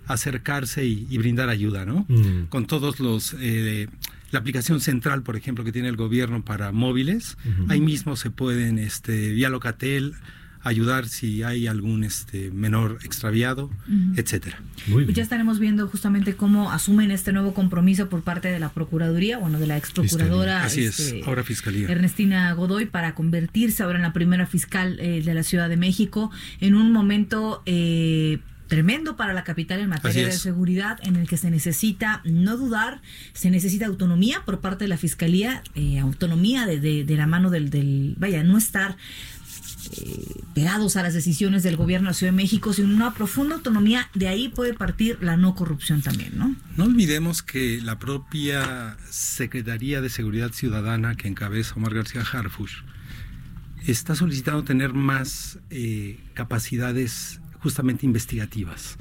acercarse y, y brindar ayuda, ¿no? Mm. Con todos los... eh, la aplicación central, por ejemplo, que tiene el gobierno para móviles, ahí mismo se pueden, este, vía Locatel, ayudar si hay algún este, menor extraviado, Ujú. etcétera. Pues ya estaremos viendo justamente cómo asumen este nuevo compromiso por parte de la Procuraduría, bueno, de la ex procuradora Así es, este, ahora Fiscalía. Ernestina Godoy para convertirse ahora en la primera fiscal eh, de la Ciudad de México en un momento eh, tremendo para la capital en materia de seguridad en el que se necesita no dudar, se necesita autonomía por parte de la Fiscalía, eh, autonomía de, de- de la mano del, del, vaya, no estar eh, pegados a las decisiones del gobierno de la Ciudad de México, sino una profunda autonomía, de ahí puede partir la no corrupción también, ¿no? No olvidemos que la propia Secretaría de Seguridad Ciudadana que encabeza Omar García Harfush está solicitando tener más eh, capacidades justamente investigativas.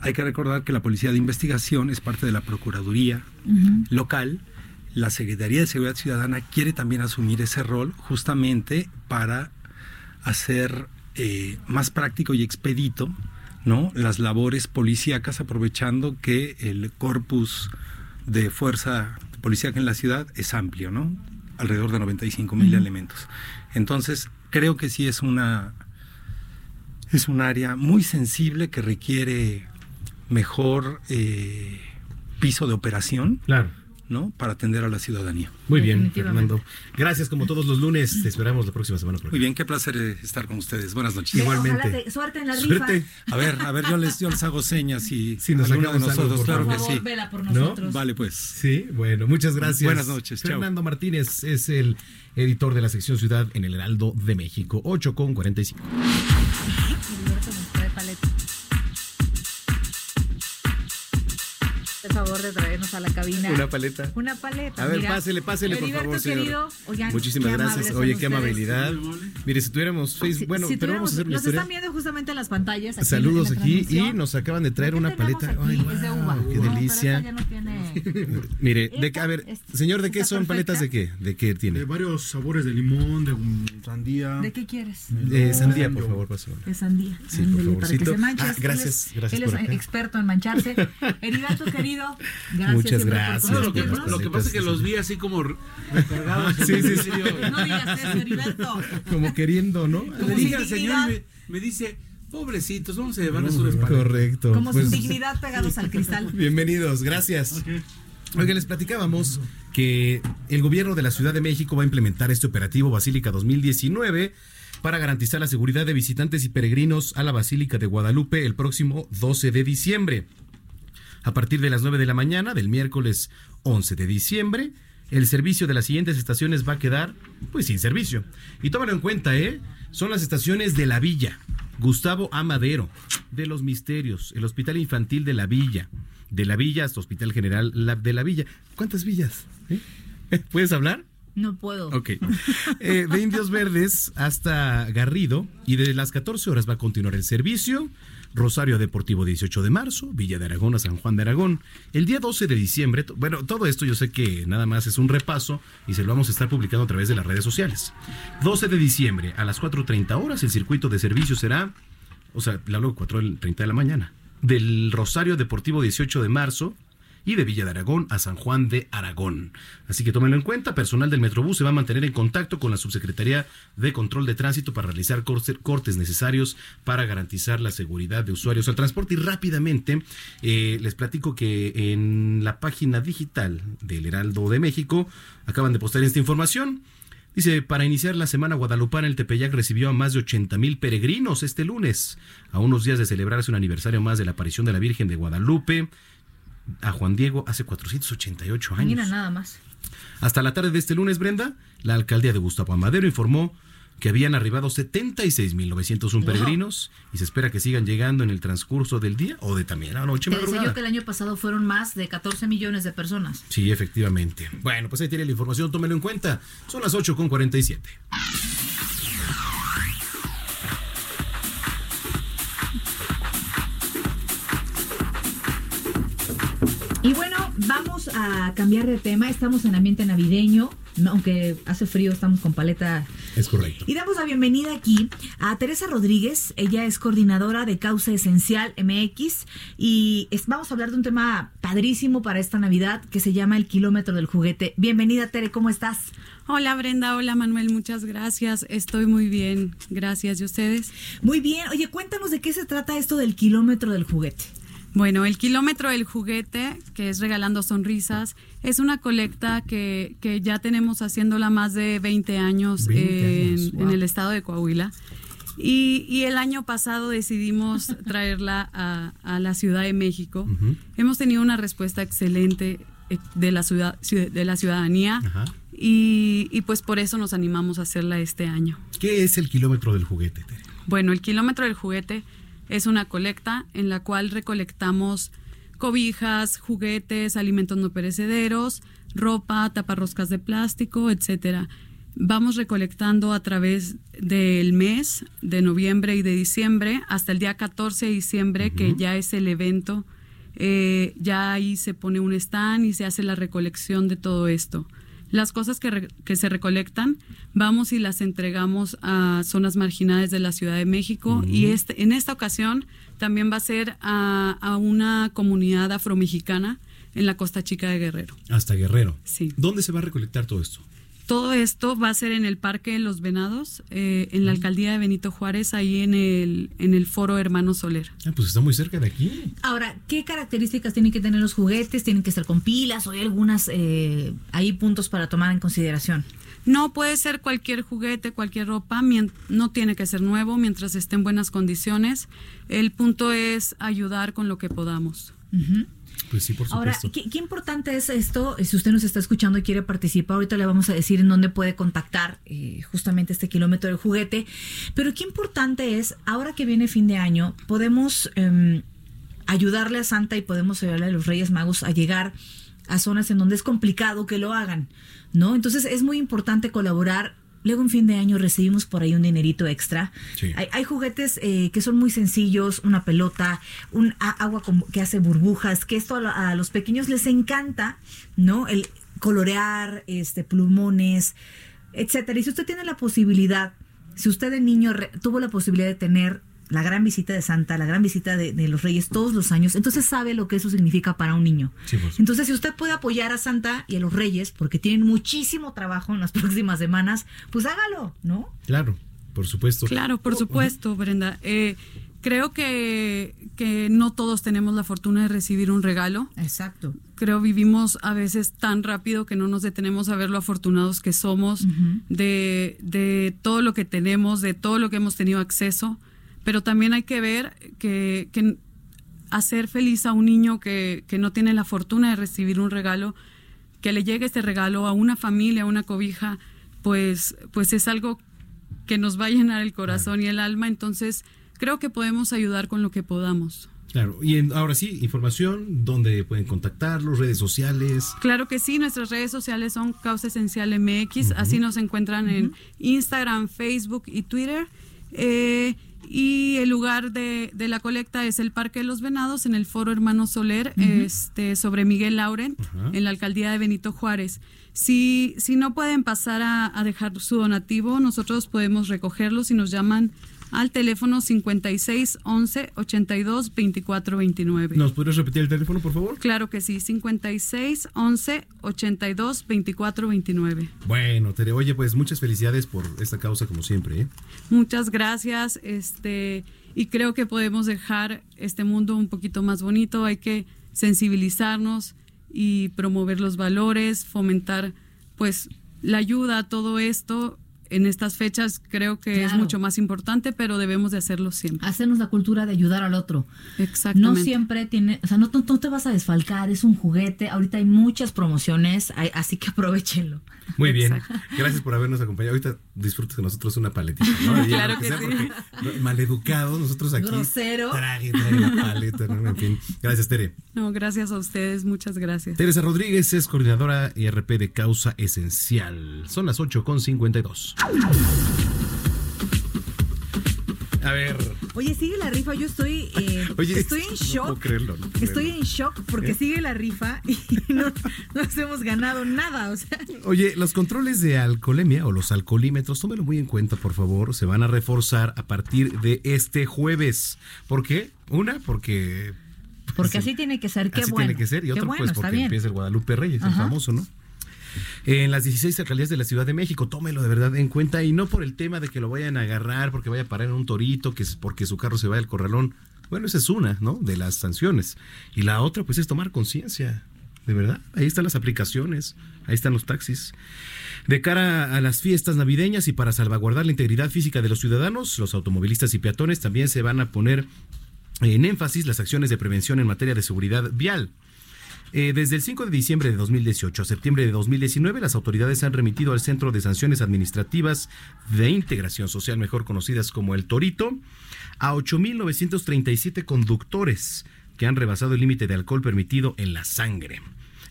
Hay que recordar que la Policía de Investigación es parte de la Procuraduría local. La Secretaría de Seguridad Ciudadana quiere también asumir ese rol justamente para hacer eh, más práctico y expedito ¿no? las labores policíacas aprovechando que el corpus de fuerza policíaca en la ciudad es amplio, ¿no? alrededor de 95 mil elementos. Entonces, creo que sí es una es un área muy sensible que requiere mejor eh, piso de operación, claro. ¿No? Para atender a la ciudadanía. Muy bien, Fernando. Gracias como todos los lunes. Te esperamos la próxima semana. por Muy bien, qué placer eh, estar con ustedes. Buenas noches. Igualmente. Te- suerte en la rifa. Suerte. A ver, a ver, yo les, yo les hago señas y Si nos alguno de algo, nosotros, por claro Por que favor, sí. vela por ¿No? nosotros. Vale, pues. Sí, bueno, muchas gracias. Buenas noches, chao. Fernando Martínez es el editor de la sección Ciudad en el Heraldo de México. 8 con 45. Favor de traernos a la cabina. Una paleta. Una paleta. A ver, mira. pásele, pásele, por favor, señor. querido, oigan, Muchísimas gracias. Oye, qué amabilidad. Mire, si tuviéramos Facebook, Si- bueno, si pero vamos a hacer una Nos historia. están viendo justamente en las pantallas. aquí Saludos en la aquí y nos acaban de traer ¿Qué una paleta. aquí? Ay, es de wow, uva. qué pero delicia. [LAUGHS] Mire, de, a ver, señor, ¿de qué son paletas de qué? ¿De qué tiene? De varios sabores de limón, de um, sandía. ¿De qué quieres? De sandía, por favor, pásame. De sandía. Sí, por para que favorcito. se manche. Ah, gracias, él es, gracias Él por es acá. experto en mancharse. [LAUGHS] Heriberto, querido, gracias. Muchas por gracias lo, que, consentirnos. lo que pasa es que los vi así como recargados. Sí, sí, sí. No digas eso, Heriberto. Como queriendo, ¿no? Como dije al señor, me dice, pobrecitos, vamos a llevarles un espacio. Correcto. Como Pues, su dignidad pegados al cristal. [LAUGHS] Bienvenidos, gracias. Oigan, les platicábamos que el gobierno de la Ciudad de México va a implementar este operativo Basílica 2019 para garantizar la seguridad de visitantes y peregrinos a la Basílica de Guadalupe el próximo 12 de diciembre. A partir de las 9 de la mañana del miércoles 11 de diciembre, el servicio de las siguientes estaciones va a quedar pues sin servicio. Y tómalo en cuenta, ¿eh? Son las estaciones de La Villa, Gustavo Amadero, de Los Misterios, el Hospital Infantil de La Villa, de La Villa hasta Hospital General de La Villa. ¿Cuántas villas? ¿Eh? [LAUGHS] ¿Puedes hablar? No puedo. Ok. Eh, de Indios Verdes hasta Garrido y desde las 14 horas va a continuar el servicio. Rosario Deportivo 18 de marzo, Villa de Aragón a San Juan de Aragón. El día 12 de diciembre, bueno, todo esto yo sé que nada más es un repaso y se lo vamos a estar publicando a través de las redes sociales. 12 de diciembre a las 4.30 horas el circuito de servicio será, o sea, la 4.30 de la mañana, del Rosario Deportivo 18 de marzo y de Villa de Aragón a San Juan de Aragón. Así que tómenlo en cuenta, personal del Metrobús se va a mantener en contacto con la Subsecretaría de Control de Tránsito para realizar corte- cortes necesarios para garantizar la seguridad de usuarios al transporte. Y rápidamente eh, les platico que en la página digital del Heraldo de México acaban de postar esta información. Dice, para iniciar la semana guadalupana, el Tepeyac recibió a más de 80 mil peregrinos este lunes, a unos días de celebrarse un aniversario más de la aparición de la Virgen de Guadalupe a Juan Diego hace 488 años. Mira nada más. Hasta la tarde de este lunes, Brenda, la alcaldía de Gustavo Amadero informó que habían arribado 76.901 peregrinos y se espera que sigan llegando en el transcurso del día o de también la noche Te decía yo que el año pasado fueron más de 14 millones de personas. Sí, efectivamente. Bueno, pues ahí tiene la información, tómelo en cuenta. Son las 8 vamos a cambiar de tema. Estamos en ambiente navideño. no, Aunque hace frío, estamos con paleta. Es correcto. Y damos la bienvenida aquí a Teresa Rodríguez. Ella es coordinadora de Causa Esencial MX. Y es- vamos a hablar de un tema padrísimo para esta Navidad que se llama el kilómetro del juguete. Bienvenida, Tere, ¿cómo estás? Hola Brenda, hola Manuel, muchas gracias. Estoy muy bien, gracias. ¿Y ustedes? Muy bien. Oye, cuéntanos de qué se trata esto del kilómetro del juguete. Bueno, el kilómetro del juguete, que es Regalando Sonrisas, es una colecta que, que ya tenemos haciéndola más de 20 años, 20 años, en, wow. en el estado de Coahuila. Y, y el año pasado decidimos [LAUGHS] traerla a, a la Ciudad de México. Hemos tenido una respuesta excelente eh, de la, ciudad, ciud- de la ciudadanía y, y pues por eso nos animamos a hacerla este año. ¿Qué es el kilómetro del juguete? Tere? Bueno, el kilómetro del juguete es una colecta en la cual recolectamos cobijas, juguetes, alimentos no perecederos, ropa, taparroscas de plástico, etcétera. Vamos recolectando a través del mes de noviembre y de diciembre hasta el día 14 de diciembre, que ya es el evento. Eh, ya ahí se pone un stand y se hace la recolección de todo esto. Las cosas que, re- que se recolectan, vamos y las entregamos a zonas marginadas de la Ciudad de México y este, en esta ocasión también va a ser a, a una comunidad afromexicana en la Costa Chica de Guerrero. Hasta Guerrero. Sí. ¿Dónde se va a recolectar todo esto? Todo esto va a ser en el Parque de los Venados, eh, en la alcaldía de Benito Juárez, ahí en el, en el foro Hermano Soler. Ah, pues está muy cerca de aquí. Ahora, ¿qué características tienen que tener los juguetes? ¿Tienen que estar con pilas o hay algunas, eh, hay puntos para tomar en consideración? No puede ser cualquier juguete, cualquier ropa, no tiene que ser nuevo mientras esté en buenas condiciones. El punto es ayudar con lo que podamos. Pues sí, por Ahora, supuesto. ¿qué, qué importante es esto? Eh, Si usted nos está escuchando y quiere participar, ahorita le vamos a decir en dónde puede contactar eh, justamente este kilómetro del juguete. Pero qué importante es, ahora que viene fin de año, podemos em, ayudarle a Santa y podemos ayudarle a los Reyes Magos a llegar a zonas en donde es complicado que lo hagan, ¿no? Entonces es muy importante colaborar. Luego en fin de año recibimos por ahí un dinerito extra. Sí. Hay, hay juguetes eh, que son muy sencillos, una pelota, un agua como- que hace burbujas, que esto a, a los pequeños les encanta, ¿no? El colorear, este, plumones, etcétera. Y si usted tiene la posibilidad, si usted de niño re- tuvo la posibilidad de tener la gran visita de Santa, la gran visita de, de los Reyes todos los años, entonces sabe lo que eso significa para un niño. Sí, por Entonces, si usted puede apoyar a Santa y a los Reyes, porque tienen muchísimo trabajo en las [LAUGHS] próximas semanas, pues hágalo, ¿no? Claro, por supuesto. Claro, por supuesto, Brenda. Eh, creo que, que no todos tenemos la fortuna de recibir un regalo. Exacto. Creo vivimos a veces tan rápido que no nos detenemos a ver lo afortunados que somos, de, de todo lo que tenemos, de todo lo que hemos tenido acceso. Pero también hay que ver que, que hacer feliz a un niño que, que no tiene la fortuna de recibir un regalo, que le llegue este regalo a una familia, a una cobija, pues, pues es algo que nos va a llenar el corazón y el alma. Entonces, creo que podemos ayudar con lo que podamos. Claro, y en- ahora sí, información, dónde pueden contactarlos, redes sociales. Claro que sí, nuestras redes sociales son Causa Esencial MX, así nos encuentran en Instagram, Facebook y Twitter. Eh, y el lugar de, de la colecta es el Parque de los Venados, en el Foro Hermano Soler, este, sobre Miguel Laurent, en la alcaldía de Benito Juárez. Si, si no pueden pasar a, a dejar su donativo, nosotros podemos recogerlo. Si nos llaman al teléfono 56 11 82 24 29. ¿Nos podrías repetir el teléfono, por favor? Claro que sí, 56 11 82 24 29. Bueno, Tere, oye, pues muchas felicidades por esta causa, como siempre. ¿eh? Muchas gracias, este, y creo que podemos dejar este mundo un poquito más bonito. Hay que sensibilizarnos y promover los valores, fomentar, pues, la ayuda a todo esto. En estas fechas creo que es mucho más importante, pero debemos de hacerlo siempre. Hacernos la cultura de ayudar al otro. Exactamente. No siempre tiene, o sea, no, no, te vas a desfalcar, es un juguete. Ahorita hay muchas promociones, hay- así que aprovechenlo. Muy bien. Gracias por habernos acompañado. Ahorita disfrutes con nosotros una paletita, ¿no? [LAUGHS] Claro que sea sí. Maleducados, nosotros aquí. Grosero. Trague, trague la paleta, ¿no? En fin. Gracias, Tere. No, gracias a ustedes, muchas gracias. Teresa Rodríguez es coordinadora IRP de Causa Esencial. Son las 8 con 52. A ver, Oye, sigue la rifa. Yo estoy, eh, [LAUGHS] Oye, estoy en no shock. puedo creerlo, no puedo Estoy creerlo. en shock porque ¿Eh? sigue la rifa y [LAUGHS] no, no nos hemos ganado nada. O sea, Oye, los controles de alcoholemia o los alcoholímetros, tómelo muy en cuenta, por favor. Se van a reforzar a partir de este jueves. ¿Por qué? Una, porque porque así tiene que ser. Qué así bueno. tiene que ser. Y bueno, pues, porque bien. empieza el Guadalupe Reyes, el Ajá. famoso, ¿no? En las 16 alcaldías de la Ciudad de México, tómelo de verdad en cuenta y no por el tema de que lo vayan a agarrar, porque vaya a parar en un torito, que es porque su carro se vaya al corralón. Bueno, esa es una, ¿no? De las sanciones. Y la otra, pues, es tomar conciencia. De verdad, ahí están las aplicaciones, ahí están los taxis. De cara a las fiestas navideñas y para salvaguardar la integridad física de los ciudadanos, los automovilistas y peatones también se van a poner en énfasis las acciones de prevención en materia de seguridad vial. Eh, desde el 5 de diciembre de 2018 a septiembre de 2019, las autoridades han remitido al Centro de Sanciones Administrativas de Integración Social, mejor conocidas como el Torito, a 8.937 conductores que han rebasado el límite de alcohol permitido en la sangre.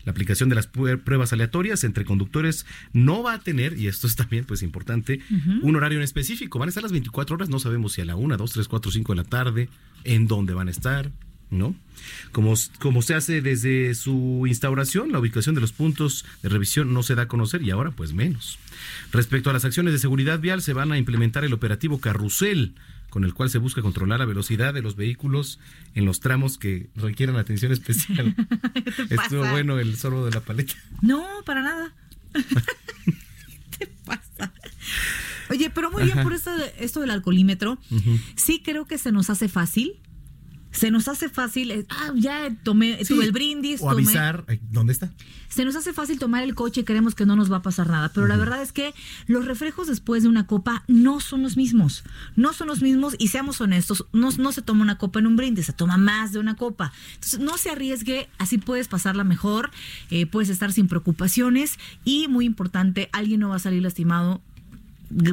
La aplicación de las pruebas aleatorias entre conductores no va a tener, y esto es también pues importante, un horario en específico. Van a estar las 24 horas, no sabemos si a la 1, 2, 3, 4, 5 de la tarde, en dónde van a estar, ¿no? Como, como se hace desde su instauración, la ubicación de los puntos de revisión no se da a conocer y ahora pues menos. Respecto a las acciones de seguridad vial, se van a implementar el operativo Carrusel, con el cual se busca controlar la velocidad de los vehículos en los tramos que requieran atención especial. [LAUGHS] Estuvo bueno el sorbo de la paleta. No, para nada. [LAUGHS] ¿Qué te pasa? Oye, pero muy bien Ajá. por esto, de- esto del alcoholímetro. Sí creo que se nos hace fácil. Se nos hace fácil, ah, ya tomé, Sí. tuve el brindis, O tomé- avisar, ¿dónde está? se nos hace fácil tomar el coche y creemos que no nos va a pasar nada, pero la verdad es que los reflejos después de una copa no son los mismos, no son los mismos y seamos honestos, no, no se toma una copa en un brindis, se toma más de una copa. Entonces no se arriesgue, así puedes pasarla mejor, eh, puedes estar sin preocupaciones y muy importante, alguien no va a salir lastimado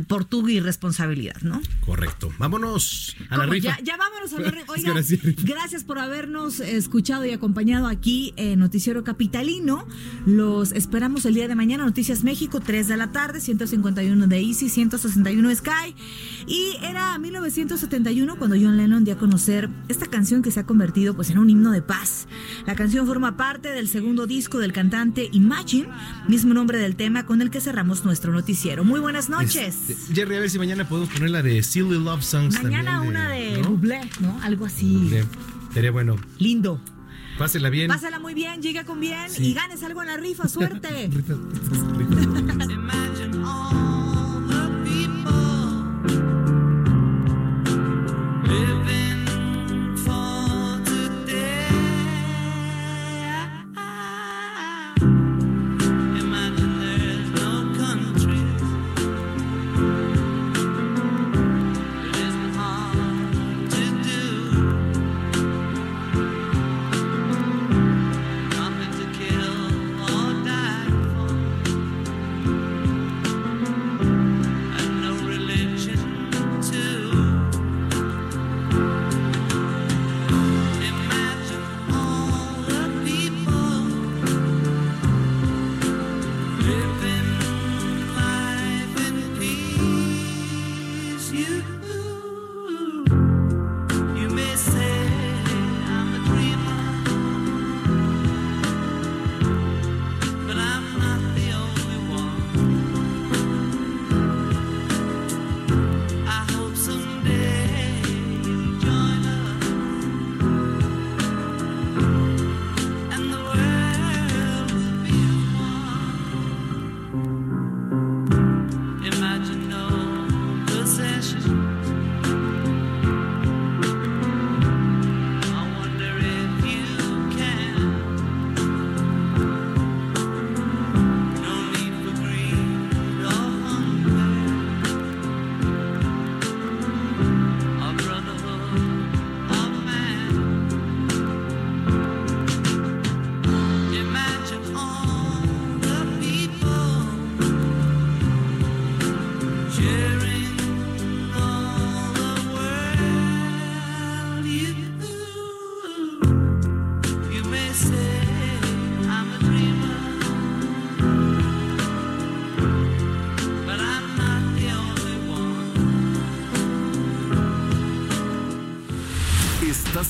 por tu irresponsabilidad, ¿no? Correcto. Vámonos a la rifa. Ya, ya vámonos a la rifa. [LAUGHS] Oigan, gracias por habernos escuchado y acompañado aquí en Noticiero Capitalino. Los esperamos el día de mañana, Noticias México, 3 de la tarde, 151 de Easy, 161 de Sky. Y era 1971 cuando John Lennon dio a conocer esta canción que se ha convertido pues en un himno de paz. La canción forma parte del segundo disco del cantante Imagine, mismo nombre del tema con el que cerramos nuestro noticiero. Muy buenas noches. Jerry, a ver si mañana podemos poner la de Silly Love Songs Mañana también. una de ¿no? Bublé, ¿no? Algo así. Sería bueno. Lindo. Pásela bien. Pásala muy bien, llega con bien Sí. y ganes algo en la rifa. Suerte. [LAUGHS] [LAUGHS]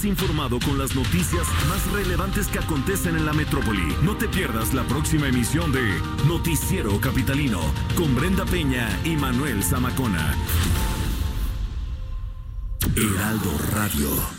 informado con las noticias más relevantes que acontecen en la metrópoli. No te pierdas la próxima emisión de Noticiero Capitalino con Brenda Peña y Manuel Zamacona. Heraldo Radio.